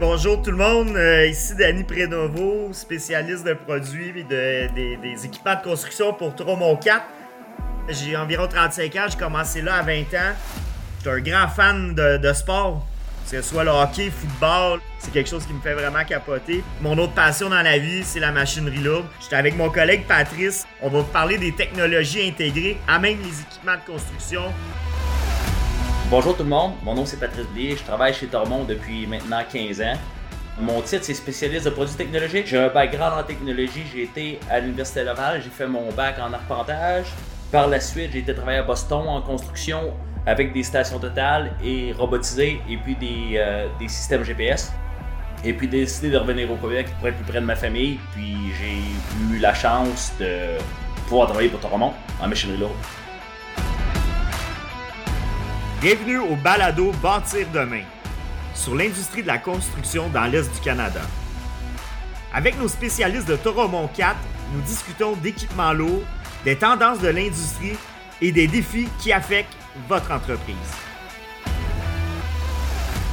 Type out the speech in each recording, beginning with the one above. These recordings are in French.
Bonjour tout le monde, euh, ici Danny Prénovo, spécialiste de produits et de, des, équipements de construction pour Tromont 4. J'ai environ 35 ans, j'ai commencé là à 20 ans. J'étais un grand fan de, de sport, que ce soit le hockey, football, c'est quelque chose qui me fait vraiment capoter. Mon autre passion dans la vie, c'est la machinerie lourde. J'étais avec mon collègue Patrice, on va vous parler des technologies intégrées à même les équipements de construction. Bonjour tout le monde, mon nom c'est Patrice Blier, je travaille chez Tormont depuis maintenant 15 ans. Mon titre c'est spécialiste de produits technologiques. J'ai un background en technologie, j'ai été à l'Université Laval, j'ai fait mon bac en arpentage. Par la suite, j'ai été travailler à Boston en construction avec des stations totales et robotisées et puis des, euh, systèmes GPS. Et puis décidé de revenir au Québec pour être plus près de ma famille. Puis j'ai eu la chance de pouvoir travailler pour Tormont en machinerie lourde. Bienvenue au balado Bâtir demain sur l'industrie de la construction dans l'Est du Canada. Avec nos spécialistes de Toromont 4, nous discutons d'équipements lourds, des tendances de l'industrie et des défis qui affectent votre entreprise.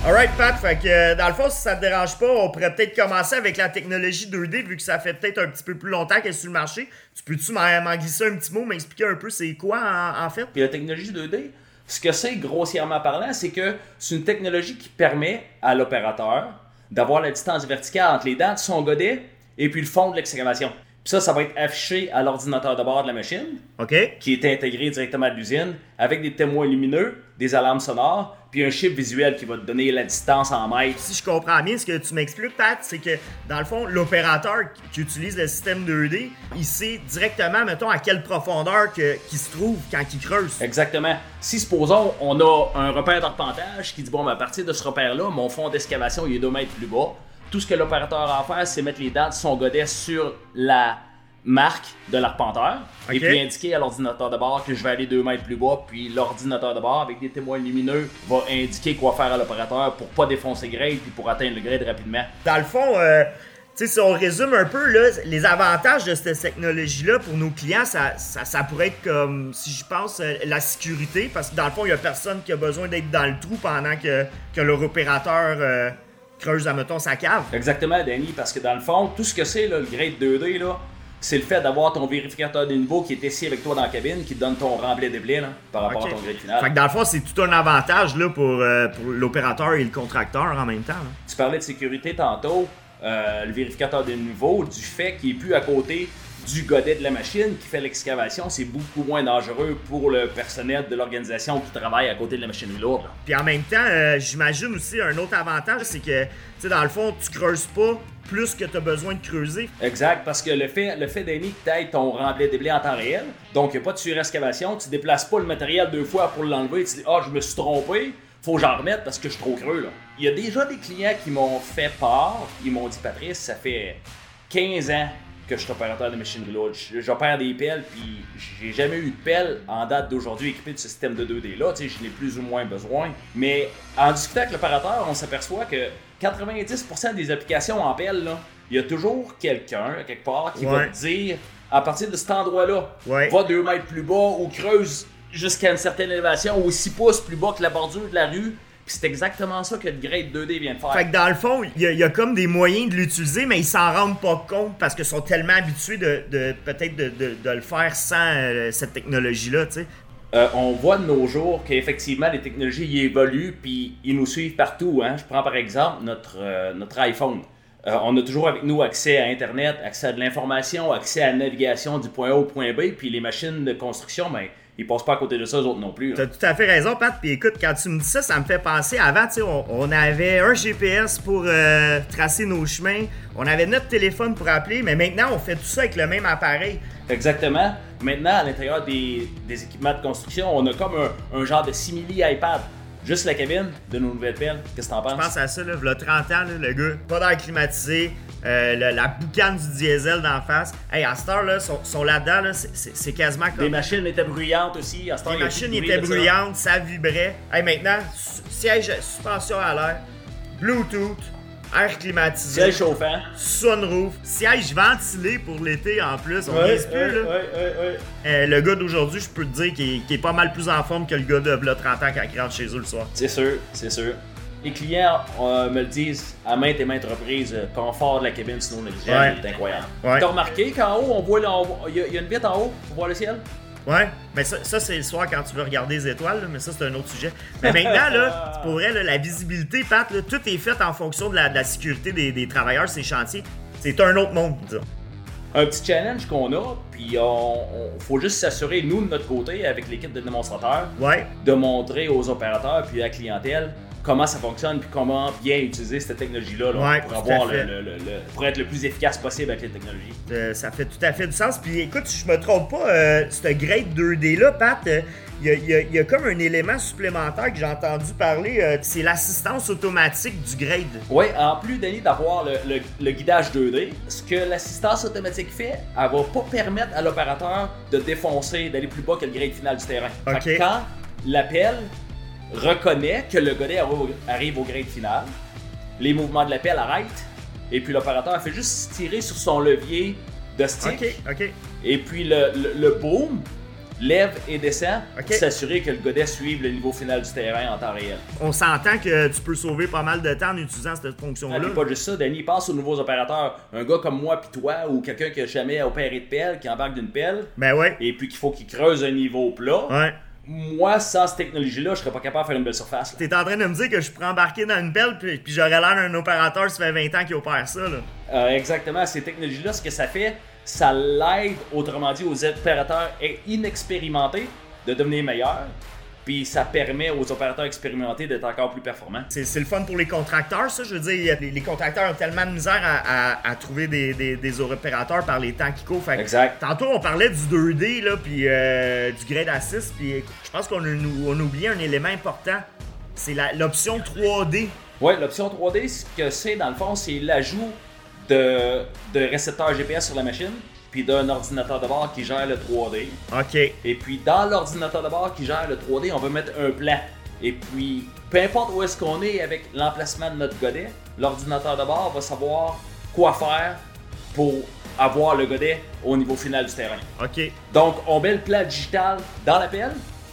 Alright Pat, fait que euh, dans le fond, si ça te dérange pas, on pourrait peut-être commencer avec la technologie 2D vu que ça fait peut-être un petit peu plus longtemps qu'elle est sur le marché. Tu peux-tu m'en glisser un petit mot, m'expliquer un peu c'est quoi en, en fait? Puis la technologie 2D, ce que c'est grossièrement parlant, c'est que c'est une technologie qui permet à l'opérateur d'avoir la distance verticale entre les dents de son godet et puis le fond de l'excavation. Puis ça, ça va être affiché à l'ordinateur de bord de la machine, qui est intégré directement à l'usine, avec des témoins lumineux, des alarmes sonores, puis un chip visuel qui va te donner la distance en mètres. Si je comprends bien, ce que tu m'expliques, Pat, c'est que dans le fond, l'opérateur qui utilise le système 2D, il sait directement, mettons, à quelle profondeur que- qu'il se trouve quand il creuse. Exactement. Si, supposons, on a un repère d'arpentage qui dit, bon, ben, à partir de ce repère-là, mon fond d'excavation, il est 2 mètres plus bas. Tout ce que l'opérateur a à faire, c'est mettre les dents de son godet sur la marque de l'arpenteur et puis indiquer à l'ordinateur de bord que je vais aller 2 mètres plus bas. Puis l'ordinateur de bord, avec des témoins lumineux, va indiquer quoi faire à l'opérateur pour pas défoncer le grade puis pour atteindre le grade rapidement. Dans le fond, euh, si on résume un peu, là, les avantages de cette technologie-là pour nos clients, ça, ça, ça pourrait être comme, si je pense, euh, la sécurité, parce que dans le fond, il n'y a personne qui a besoin d'être dans le trou pendant que, que leur opérateur euh, creuse, admettons, sa cave. Exactement, Danny, parce que dans le fond, tout ce que c'est, le grade 2D, là, c'est le fait d'avoir ton vérificateur de niveau qui est assis avec toi dans la cabine, qui te donne ton remblai de blé là, par rapport à ton grade final. Fait que dans le fond, c'est tout un avantage là, pour, euh, pour l'opérateur et le contracteur en même temps. là. Tu parlais de sécurité tantôt, euh, le vérificateur de niveau, du fait qu'il est plus à côté du godet de la machine qui fait l'excavation, c'est beaucoup moins dangereux pour le personnel de l'organisation qui travaille à côté de la machinerie lourde. Puis en même temps, euh, j'imagine aussi un autre avantage, c'est que, tu sais, dans le fond, tu creuses pas plus que tu as besoin de creuser. Exact, parce que le fait, le fait Danny, que tu ton remblai de blé en temps réel, donc il n'y a pas de surexcavation, tu déplaces pas le matériel deux fois pour l'enlever, tu dis Ah, je me suis trompé, faut que j'en remette parce que je suis trop creux. Là. Il y a déjà des clients qui m'ont fait part, ils m'ont dit Patrice, ça fait 15 ans que je suis opérateur de machinerie lourde. J'opère des pelles, puis j'ai jamais eu de pelle en date d'aujourd'hui équipée de ce système de 2D là. Tu sais, je n'ai plus ou moins besoin. Mais en discutant avec l'opérateur, on s'aperçoit que 90% des applications en pelle, là, il y a toujours quelqu'un, quelque part, qui va te dire à partir de cet endroit-là, Ouais. va 2 mètres plus bas ou creuse jusqu'à une certaine élévation ou 6 pouces plus bas que la bordure de la rue. Puis c'est exactement ça que le grade 2D vient de faire. Fait que dans le fond, il y, a- il y a comme des moyens de l'utiliser, mais ils s'en rendent pas compte parce qu'ils sont tellement habitués de, de- peut-être de, de- de le faire sans euh, cette technologie-là, tu sais. Euh, on voit de nos jours qu'effectivement les technologies y évoluent puis ils nous suivent partout. Hein. Je prends par exemple notre, euh, notre iPhone. Euh, on a toujours avec nous accès à Internet, accès à de l'information, accès à la navigation du point A au point B, puis les machines de construction, ben, ils passent pas à côté de ça, eux autres non plus. là. T'as tout à fait raison, Pat. Puis écoute, quand tu me dis ça, ça me fait penser avant, tu sais, on, on avait un GPS pour euh, tracer nos chemins, on avait notre téléphone pour appeler, mais maintenant, on fait tout ça avec le même appareil. Exactement. Maintenant, à l'intérieur des, des équipements de construction, on a comme un, un genre de simili iPad. Juste la cabine de nos nouvelles pelles. Qu'est-ce que t'en Je penses? pense à ça, là, il y a 30 ans, là, le gars, pas d'air climatisé, euh, le- la boucane du diesel d'en face. Hey, à cette là, sont, sont là-dedans, là, c'est- quasiment comme. Les machines étaient bruyantes aussi. À Les machines étaient ça. bruyantes, ça vibrait. Hey, maintenant, siège suspension à l'air, Bluetooth, air climatisé, Ciel chauffant. sunroof, siège ventilé pour l'été en plus. On niaise plus, là. Euh, le gars d'aujourd'hui, je peux te dire qu'il est, pas mal plus en forme que le gars de là, 30 ans quand il rentre chez eux le soir. C'est sûr, c'est sûr. Les clients euh, me le disent à maintes et maintes reprises, euh, confort de la cabine négligeable Ouais. est incroyable. Ouais. T'as remarqué qu'en haut, on voit, le- il y, a- il y a une vitre en haut pour voir le ciel? Ouais, mais ça, ça, c'est le soir quand tu veux regarder les étoiles, là, mais ça c'est un autre sujet. Mais maintenant, là, pour vrai, là, la visibilité, Pat, là, tout est fait en fonction de la, de la sécurité des, des travailleurs, ces chantiers. C'est un autre monde, disons. Un petit challenge qu'on a, puis on, on- faut juste s'assurer, nous, de notre côté, avec l'équipe de démonstrateurs, Ouais, de montrer aux opérateurs puis à la clientèle comment ça fonctionne puis comment bien utiliser cette technologie-là là, Ouais, pour, avoir le, le- le- le- pour être le plus efficace possible avec les technologies. euh, ça fait tout à fait du sens. Puis écoute, si je me trompe pas, euh, ce grade 2D-là, Pat, euh, il y, a, il y a- il y a comme un élément supplémentaire que j'ai entendu parler, c'est l'assistance automatique du grade. Oui, en plus, Denis, d'avoir le, guidage 2D, ce que l'assistance automatique fait, elle va pas permettre à l'opérateur de défoncer, d'aller plus bas que le grade final du terrain. Fait que Ok. quand l'appel reconnaît que le godet arrive au- grade final, les mouvements de l'appel arrêtent, et puis l'opérateur fait juste tirer sur son levier de stick, et puis le, le, le boom lève et descend pour s'assurer que le godet suive le niveau final du terrain en temps réel. On s'entend que tu peux sauver pas mal de temps en utilisant cette Ah, fonction-là. puis pas juste ça, Danny, pense aux nouveaux opérateurs. Un gars comme moi puis toi, ou quelqu'un qui a jamais opéré de pelle, qui embarque d'une pelle, Ben ouais. et puis qu'il faut qu'il creuse un niveau plat. Ouais. Moi, sans cette technologie-là, je serais pas capable de faire une belle surface. T'es en train de me dire que je pourrais embarquer dans une pelle puis, puis j'aurais l'air d'un opérateur ça fait 20 ans qui opère ça, là. Euh, exactement, ces technologies-là, ce que ça fait, ça l'aide, autrement dit, aux opérateurs inexpérimentés de devenir meilleurs, puis ça permet aux opérateurs expérimentés d'être encore plus performants. C'est le fun pour les contracteurs, ça. Je veux dire, les, les contracteurs ont tellement de misère à, à- à trouver des, des, des opérateurs par les temps qui courent. Fait Exact. Tantôt, on parlait du 2D, là, puis euh, du grade assist, puis écoute, je pense qu'on a, on oublié un élément important. C'est l'option 3D. Ouais, l'option 3D, ce que c'est dans le fond, c'est l'ajout de, de récepteurs GPS sur la machine, puis d'un ordinateur de bord qui gère le 3D. OK. Et puis dans l'ordinateur de bord qui gère le 3D, on va mettre un plan. Et puis, peu importe où est-ce qu'on est avec l'emplacement de notre godet, l'ordinateur de bord va savoir quoi faire pour avoir le godet au niveau final du terrain. OK. Donc, on met le plan digital dans l'appel.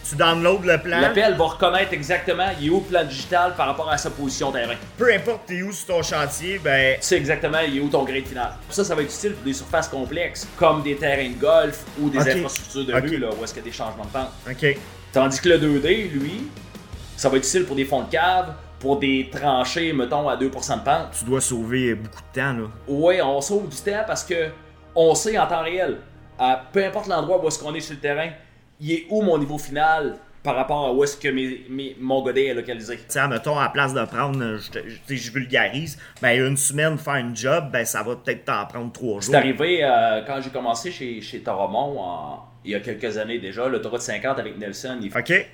Tu downloads le plan. L'appel va reconnaître exactement il est où le plan digital par rapport à sa position terrain. Peu importe t'es où sur ton chantier, ben. Tu sais exactement il est où ton grade final. Ça, ça va être utile pour des surfaces complexes, comme des terrains de golf ou des infrastructures de rue, là, où est-ce qu'il y a des changements de pente. OK. Tandis que le 2D, lui, ça va être utile pour des fonds de cave, pour des tranchées, mettons, à 2% de pente. Tu dois sauver beaucoup de temps, là. Ouais, on sauve du temps parce que on sait en temps réel, à peu importe l'endroit où est-ce qu'on est sur le terrain, il est où mon niveau final par rapport à où est-ce que mes- mes- mon godet est localisé? Tu sais, mettons, à la place de prendre, je, vulgarise, ben une semaine faire une job, ben ça va peut-être t'en prendre trois jours. C'est arrivé euh, quand j'ai commencé chez, chez Toromont en- il y a quelques années déjà, l'autoroute 50 avec Nelson. il-?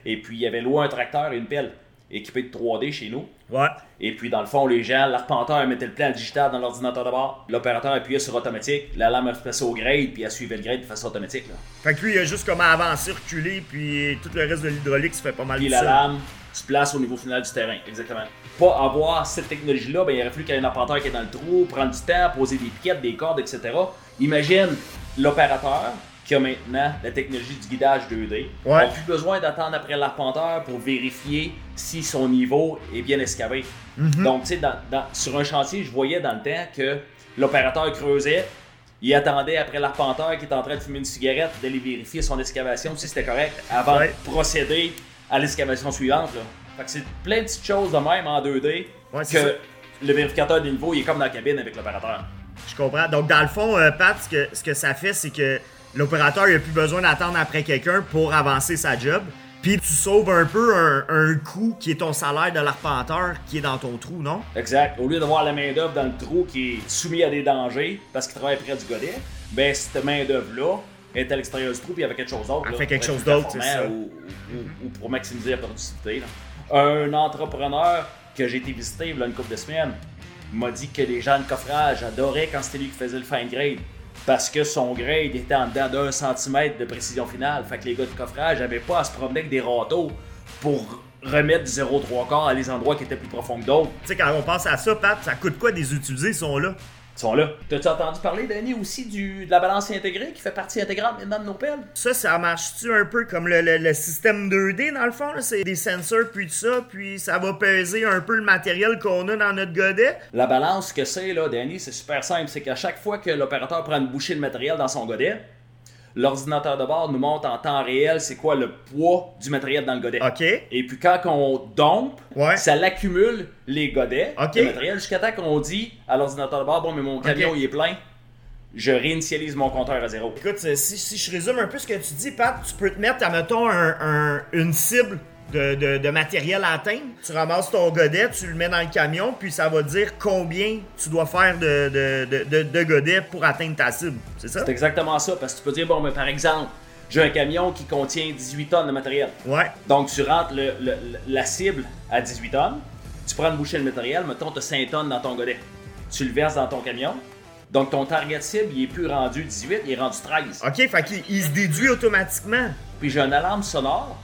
Et puis il y avait loué un tracteur et une pelle équipés de 3D chez nous. Ouais. Et puis, dans le fond, les gens, l'arpenteur mettait le plan digital dans l'ordinateur de bord. L'opérateur appuyait sur automatique. La lame passait au grade, puis elle suivait le grade de façon automatique. Là. Fait que lui, il a juste comme avancer, reculer, puis tout le reste de l'hydraulique se fait pas mal Puis la seul. lame se place au niveau final du terrain. Exactement. Pas avoir cette technologie-là, ben, il aurait fallu qu'il y ait un arpenteur qui est dans le trou, prendre du temps, poser des piquettes, des cordes, etc. Imagine l'opérateur qui a maintenant la technologie du guidage 2D. Ouais. n'a plus besoin d'attendre après l'arpenteur pour vérifier si son niveau est bien escavé. Donc, tu sais, sur un chantier, je voyais dans le temps que l'opérateur creusait, il attendait après l'arpenteur qui est en train de fumer une cigarette d'aller vérifier son excavation si c'était correct avant Ouais. de procéder à l'excavation suivante. Là. Fait que c'est plein de petites choses de même en 2D Ouais, c'est que ça. le vérificateur des niveaux il est comme dans la cabine avec l'opérateur. Je comprends. Donc, dans le fond, euh, Pat, ce que, ce que ça fait, c'est que l'opérateur, il a plus besoin d'attendre après quelqu'un pour avancer sa job. Puis tu sauves un peu un, un coût qui est ton salaire de l'arpenteur qui est dans ton trou, non? Exact. Au lieu d'avoir la main-d'œuvre dans le trou qui est soumis à des dangers parce qu'il travaille près du godet, ben cette main-d'œuvre-là est à l'extérieur du trou puis il y avait quelque chose d'autre. Elle fait quelque chose d'autre, c'est ça. Ou, ou- ou pour maximiser la productivité. là. Un entrepreneur que j'ai été visiter il y a une couple de semaines m'a dit que les gens de coffrage adoraient quand c'était lui qui faisait le fine grade. Parce que son grade était en dedans d'un centimètre de précision finale. Fait que les gars de coffrage n'avaient pas à se promener avec des râteaux pour remettre du 0,3 quart à des endroits qui étaient plus profonds que d'autres. Tu sais, quand on pense à ça, Pat, ça coûte quoi de les utiliser, ils sont là? Sont là. T'as-tu entendu parler, Danny, aussi du, de la balance intégrée qui fait partie intégrante maintenant de nos pelles? Ça, ça marche-tu un peu comme le, le- le système 2D dans le fond? C'est des sensors, puis tout ça, puis ça va peser un peu le matériel qu'on a dans notre godet? La balance que c'est, là, Danny, c'est super simple. C'est qu'à chaque fois que l'opérateur prend une bouchée de matériel dans son godet, l'ordinateur de bord nous montre en temps réel c'est quoi le poids du matériel dans le godet. OK. Et puis quand on dompe, Ouais. ça l'accumule les godets de matériel jusqu'à temps qu'on dit à l'ordinateur de bord bon mais mon camion il est plein, je réinitialise mon compteur à zéro. Écoute, si, si je résume un peu ce que tu dis, Pat, tu peux te mettre, admettons, un, un- une cible de, de- de matériel à atteindre. Tu ramasses ton godet, tu le mets dans le camion, puis ça va dire combien tu dois faire de, de, de, de- de godets pour atteindre ta cible. C'est ça? C'est exactement ça parce que tu peux dire bon mais par exemple j'ai un camion qui contient 18 tonnes de matériel. Ouais. Donc, tu rentres le- le- la cible à 18 tonnes, tu prends une bouchée de matériel, mettons, tu as 5 tonnes dans ton godet. Tu le verses dans ton camion. Donc, ton target cible, il est plus rendu 18, il est rendu 13. OK, fait qu'il il se déduit automatiquement. Puis, j'ai une alarme sonore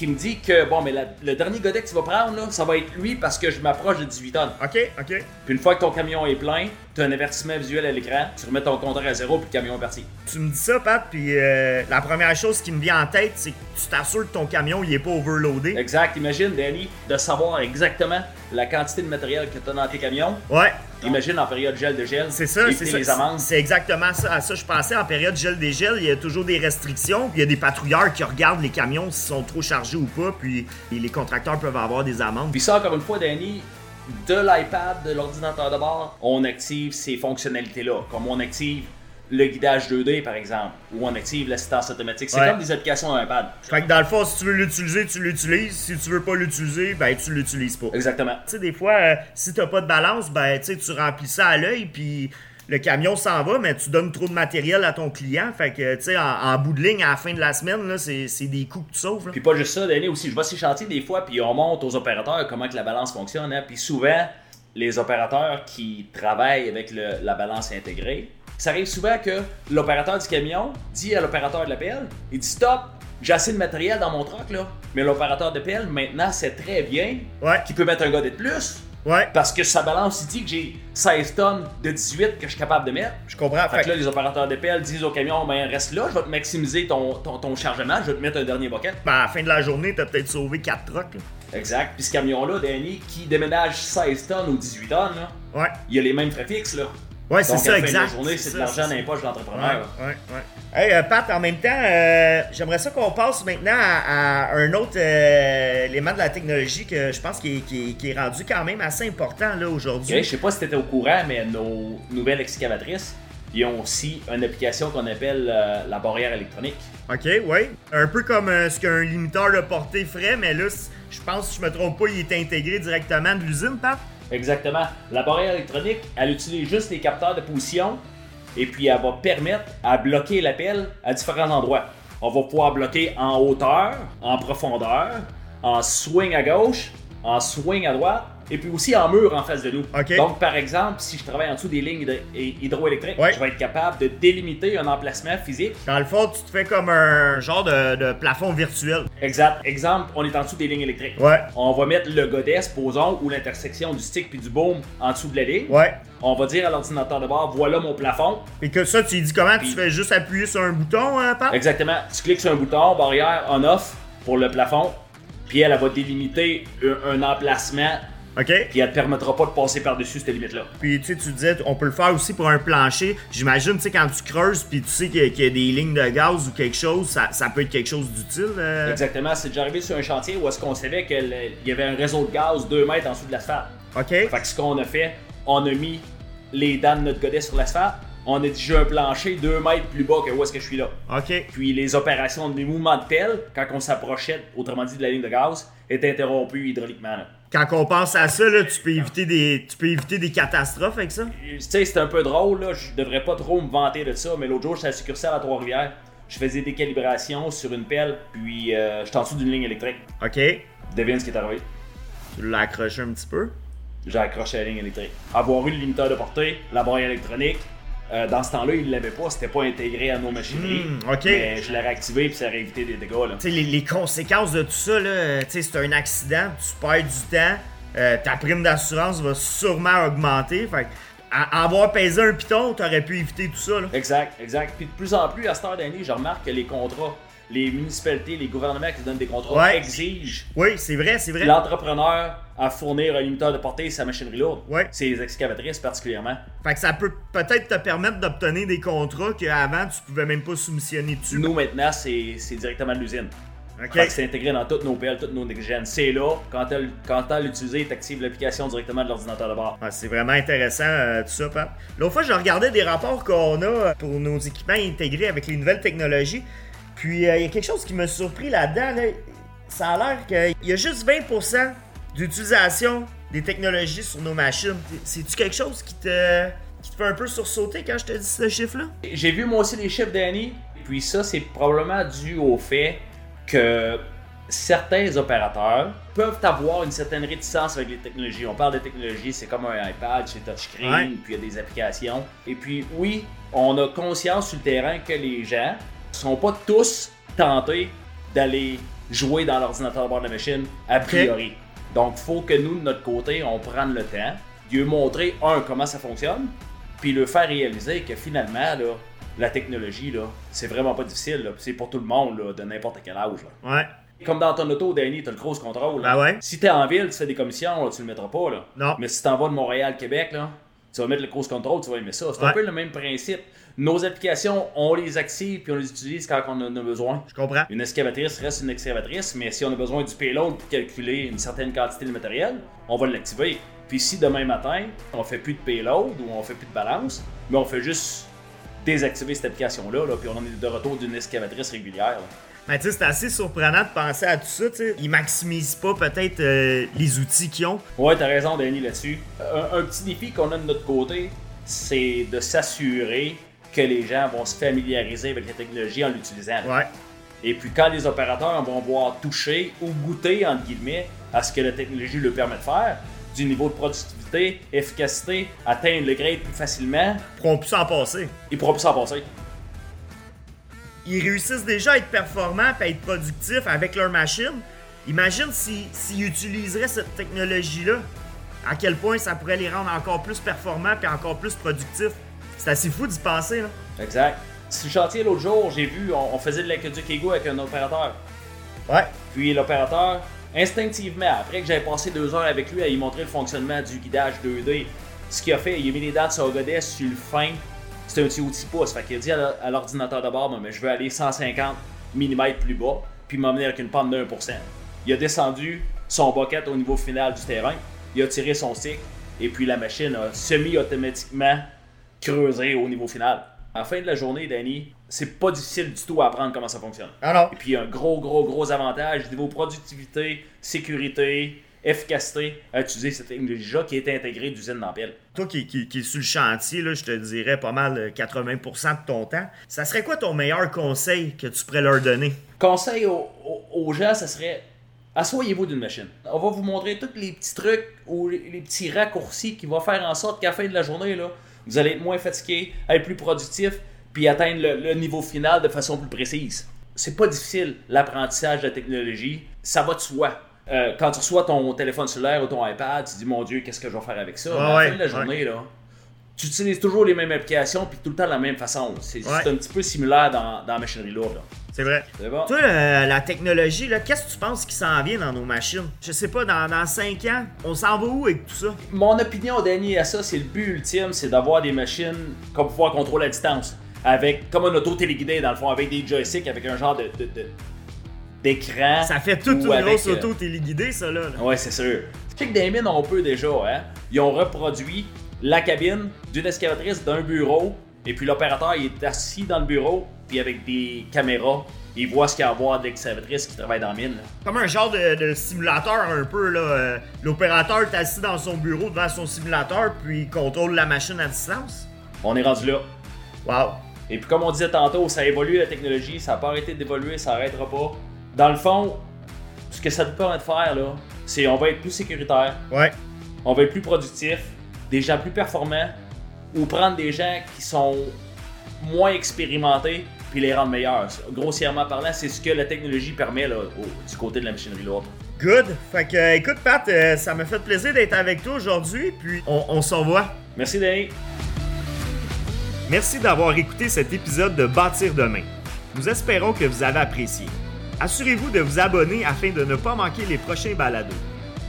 qui me dit que, bon, mais la- le dernier godet que tu vas prendre, là, ça va être lui parce que je m'approche de 18 tonnes. OK, OK. Puis, une fois que ton camion est plein, tu as un avertissement visuel à l'écran, tu remets ton compteur à zéro, puis le camion est parti. Tu me dis ça, Pat, puis euh, la première chose qui me vient en tête, c'est que tu t'assures que ton camion, il est pas overloadé. Exact. Imagine, Danny, de savoir exactement la quantité de matériel que tu as dans tes camions. Ouais. Imagine en période gel de gel. C'est ça, c'est éviter ça. les amendes. C'est exactement ça. À ça, je pensais en période gel-dégel, il y a toujours des restrictions. Puis il y a des patrouilleurs qui regardent les camions s'ils sont trop chargés ou pas. Puis les contracteurs peuvent avoir des amendes. Puis ça, encore une fois, Danny, de l'iPad, de l'ordinateur de bord, on active ces fonctionnalités-là. Comme on active le guidage 2D, par exemple, ou on active l'assistance automatique. C'est Ouais. comme des applications à iPad. Fait que dans le fond, si tu veux l'utiliser, tu l'utilises. Si tu veux pas l'utiliser, ben tu l'utilises pas. Tu Exactement. sais, des fois, euh, si t'as pas de balance, ben tu sais, tu remplis ça à l'œil, puis le camion s'en va, mais tu donnes trop de matériel à ton client. Fait que, tu sais, en, en bout de ligne, à la fin de la semaine, c'est des coûts que tu sauves. là. Puis pas juste ça, Danny, aussi, je vois ces chantiers des fois, puis on montre aux opérateurs comment que la balance fonctionne. hein. Puis souvent, les opérateurs qui travaillent avec le- la balance intégrée, ça arrive souvent que l'opérateur du camion dit à l'opérateur de la pelle, il dit stop, j'ai assez de matériel dans mon truck là. Mais l'opérateur de pelle, maintenant, sait très bien Ouais, qu'il peut mettre un godet de plus. Ouais, Parce que sa balance, il dit que j'ai 16 tonnes de 18 que je suis capable de mettre. je comprends. Fait Fait que là, les opérateurs de pelle disent au camion, ben reste là, je vais te maximiser ton, ton, ton chargement, je vais te mettre un dernier bucket. Ben, à la fin de la journée, t'as peut-être sauvé 4 trucks. là. Exact. Puis ce camion-là, Danny, qui déménage 16 tonnes ou 18 tonnes, là, Ouais. il a les mêmes frais fixes. Là. Ouais, c'est ça, exact. de la journée, c'est de l'argent dans les poches de l'entrepreneur. Ouais, ouais, ouais. Hey, euh, Pat, en même temps, euh, j'aimerais ça qu'on passe maintenant à, à un autre euh, élément de la technologie que je pense qui est, qui est- qui est rendu quand même assez important là aujourd'hui. Je sais pas si tu étais au courant, mais nos nouvelles excavatrices, ils ont aussi une application qu'on appelle euh, la barrière électronique. Ok, ouais. Un peu comme euh, ce qu'un limiteur de portée ferait, mais là, je pense, si je me trompe pas, il est intégré directement de l'usine, Pat? Exactement. La barrière électronique, elle utilise juste les capteurs de position et puis elle va permettre à bloquer l'appel à différents endroits. On va pouvoir bloquer en hauteur, en profondeur, en swing à gauche, en swing à droite et puis aussi en mur en face de nous. Donc, par exemple, si je travaille en dessous des lignes hydroélectriques, Ouais. je vais être capable de délimiter un emplacement physique. Dans le fond, tu te fais comme un genre de, de plafond virtuel. Exact. Exemple, on est en dessous des lignes électriques. Ouais, On va mettre le godet, supposons, ou l'intersection du stick puis du boom en dessous de la ligne. ouais. On va dire à l'ordinateur de bord, voilà mon plafond. Et que ça, tu dis comment tu fais juste appuyer sur un bouton, hein, Pat? Exactement. Tu cliques sur un bouton, barrière on-off pour le plafond. Puis elle, elle va délimiter un, un emplacement. Ok? Puis elle te permettra pas de passer par-dessus cette limite-là. Puis tu sais, tu disais, on peut le faire aussi pour un plancher. J'imagine, tu sais, quand tu creuses, puis tu sais qu'il y, a- qu'il y a des lignes de gaz ou quelque chose, ça, ça peut être quelque chose d'utile. euh. Exactement. C'est déjà arrivé sur un chantier où est-ce qu'on savait qu'il y avait un réseau de gaz 2 mètres en dessous de l'asphalte. Ok. Fait que ce qu'on a fait, on a mis les dents de notre godet sur l'asphalte. On a dit j'ai un plancher 2 mètres plus bas que où est-ce que je suis là. Ok. Puis les opérations des mouvements de pelle, quand on s'approchait, autrement dit de la ligne de gaz, étaient interrompues hydrauliquement. là. Quand on pense à ça, là, tu peux éviter des, tu peux éviter des catastrophes avec ça. Tu sais, c'est un peu drôle, là. Je devrais pas trop me vanter de ça, mais l'autre jour, j'étais à la succursale à Trois-Rivières. Je faisais des calibrations sur une pelle, puis euh, j'étais en dessous d'une ligne électrique. Ok. Devine ce qui est arrivé. Tu l'as accroché un petit peu. J'ai accroché la ligne électrique. Avoir eu le limiteur de portée, la barrière électronique, euh, dans ce temps-là, il l'avait pas, c'était pas intégré à nos machineries. Hmm. Mais je l'ai réactivé, puis ça aurait évité des dégâts, là. Tu sais, les, les conséquences de tout ça, là, tu sais, c'est un accident, tu perds du temps, euh, ta prime d'assurance va sûrement augmenter. Fait à avoir pesé un piton, t'aurais pu éviter tout ça. Là. Exact, exact. Puis de plus en plus, à cette heure d'année, je remarque que les contrats, les municipalités, les gouvernements qui donnent des contrats Ouais. exigent Oui, c'est vrai, c'est vrai. l'entrepreneur à fournir un limiteur de portée et sa machinerie lourde. Ouais. C'est les excavatrices particulièrement. Fait que ça peut peut-être te permettre d'obtenir des contrats qu'avant tu pouvais même pas soumissionner dessus. Nous, maintenant, c'est c'est directement de l'usine. Ok. Fait que c'est intégré dans toutes nos PL, toutes nos next-gen. C'est là, quand tu as l'utilisé, tu actives l'application directement de l'ordinateur de bord. Ouais, c'est vraiment intéressant euh, tout ça. L'autre fois, je regardais des rapports qu'on a pour nos équipements intégrés avec les nouvelles technologies. Puis, euh, il y a quelque chose qui m'a surpris là-dedans. là. Ça a l'air qu'il y a juste 20% d'utilisation des technologies sur nos machines. C'est-tu quelque chose qui te, qui te fait un peu sursauter quand je te dis ce chiffre-là? J'ai vu moi aussi les chiffres d'année, puis ça, c'est probablement dû au fait que certains opérateurs peuvent avoir une certaine réticence avec les technologies. On parle de technologie, c'est comme un iPad, c'est touchscreen, Ouais. puis il y a des applications. Et puis oui, on a conscience sur le terrain que les gens sont pas tous tentés d'aller jouer dans l'ordinateur de bord de la machine a priori. Donc, faut que nous, de notre côté, on prenne le temps de lui montrer, un, comment ça fonctionne, puis le faire réaliser que finalement, là, la technologie, là, c'est vraiment pas difficile. C'est pour tout le monde, là, de n'importe quel âge. là. Ouais. Comme dans ton auto, Danny, t'as le cruise control. là. Ben ouais? Si t'es en ville, tu fais des commissions, là, tu le mettras pas. Là. Non. Mais si t'en vas de Montréal, Québec, là, tu vas mettre le cruise control, tu vas aimer ça. C'est un peu le même principe. Nos applications, on les active puis on les utilise quand on en a besoin. Je comprends. Une excavatrice reste une excavatrice, mais si on a besoin du payload pour calculer une certaine quantité de matériel, on va l'activer. Puis si demain matin, on fait plus de payload ou on fait plus de balance, mais on fait juste désactiver cette application-là, là, puis on est de retour d'une excavatrice régulière. là. Sais, c'est assez surprenant de penser à tout ça, tu sais. Ils maximisent pas peut-être euh, les outils qu'ils ont. Ouais, t'as raison, Danny, là-dessus. Un, un petit défi qu'on a de notre côté, c'est de s'assurer que les gens vont se familiariser avec la technologie en l'utilisant. Ouais. Et puis quand les opérateurs vont voir toucher ou goûter, entre guillemets, à ce que la technologie leur permet de faire, du niveau de productivité, efficacité, atteindre le grade plus facilement, Ils pourront plus s'en passer. ils pourront plus s'en passer. Ils réussissent déjà à être performants et à être productifs avec leur machine. Imagine si- s'ils utiliseraient cette technologie-là, à quel point ça pourrait les rendre encore plus performants et encore plus productifs. C'est assez fou d'y penser, là. Exact. Sur le chantier l'autre jour, j'ai vu, on, on faisait de l'aqueduc égo avec un opérateur. Ouais. Puis l'opérateur, instinctivement, après que j'avais passé deux heures avec lui à lui montrer le fonctionnement du guidage 2D, ce qu'il a fait, il a mis les dates sur godet sur le fin. C'était un petit outil pouce. Fait qu'il a dit à l'ordinateur de bord, mais je veux aller 150 mm plus bas, puis m'emmener avec une pente de 1%. Il a descendu son bucket au niveau final du terrain, il a tiré son stick, et puis la machine a semi-automatiquement creusé au niveau final. À la fin de la journée, Danny, c'est pas difficile du tout à apprendre comment ça fonctionne. Ah non. Et puis un gros, gros, gros avantage niveau productivité, sécurité, efficacité à utiliser cette technologie-là qui est intégrée d'usine dans pile. Toi qui, qui, qui es sur le chantier, là, je te dirais pas mal euh, 80% de ton temps. Ça serait quoi ton meilleur conseil que tu pourrais leur donner? Conseil aux, aux- aux gens, ça serait assoyez-vous d'une machine. On va vous montrer tous les petits trucs ou les, les petits raccourcis qui vont faire en sorte qu'à la fin de la journée, là, vous allez être moins fatigué, être plus productif, puis atteindre le, le niveau final de façon plus précise. C'est pas difficile, l'apprentissage de la technologie. Ça va de soi. Euh, quand tu reçois ton téléphone cellulaire ou ton iPad, tu te dis mon Dieu, qu'est-ce que je vais faire avec ça? Mais à la fin de la ouais. journée, là, tu utilises toujours les mêmes applications puis tout le temps de la même façon. C'est c'est Ouais. un petit peu similaire dans, dans la machinerie lourde. là. C'est vrai. C'est bon? Toi, euh, la technologie, là, qu'est-ce que tu penses qui s'en vient dans nos machines? Je sais pas, dans, dans 5 ans, on s'en va où avec tout ça? Mon opinion, Danny, à ça, c'est le but ultime, c'est d'avoir des machines peut pouvoir contrôler à distance. Avec, comme un auto téléguidé, dans le fond, avec des joysticks, avec un genre de, de- de- d'écran. Ça fait toute ou une grosse euh, auto téléguidée, ça, là. Ouais, c'est sûr. Dans les mines, on peut déjà, hein. Ils ont reproduit la cabine d'une excavatrice d'un bureau, et puis l'opérateur, il est assis dans le bureau, puis avec des caméras, il voit ce qu'il y a à voir de l'excavatrice qui travaille dans la mine. là. Comme un genre de, de simulateur, un peu, là. euh, L'opérateur est assis dans son bureau devant son simulateur, puis il contrôle la machine à distance. On est rendu là. Wow. Et puis comme on disait tantôt, ça évolue la technologie, ça n'a pas arrêté d'évoluer, ça n'arrêtera pas. Dans le fond, ce que ça nous permet de faire, là, c'est on va être plus sécuritaire, Ouais. on va être plus productif, gens plus performants, ou prendre des gens qui sont moins expérimentés puis les rendre meilleurs. Grossièrement parlant, c'est ce que la technologie permet là, au- du côté de la machinerie lourde. Good. Fait que, écoute, Pat, euh, ça m'a fait plaisir d'être avec toi aujourd'hui, puis on, on s'en va. Merci, Danny. Merci d'avoir écouté cet épisode de Bâtir demain. Nous espérons que vous avez apprécié. Assurez-vous de vous abonner afin de ne pas manquer les prochains balados.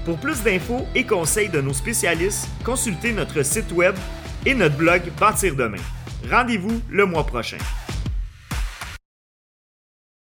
Pour plus d'infos et conseils de nos spécialistes, consultez notre site web et notre blog Bâtir demain. Rendez-vous le mois prochain.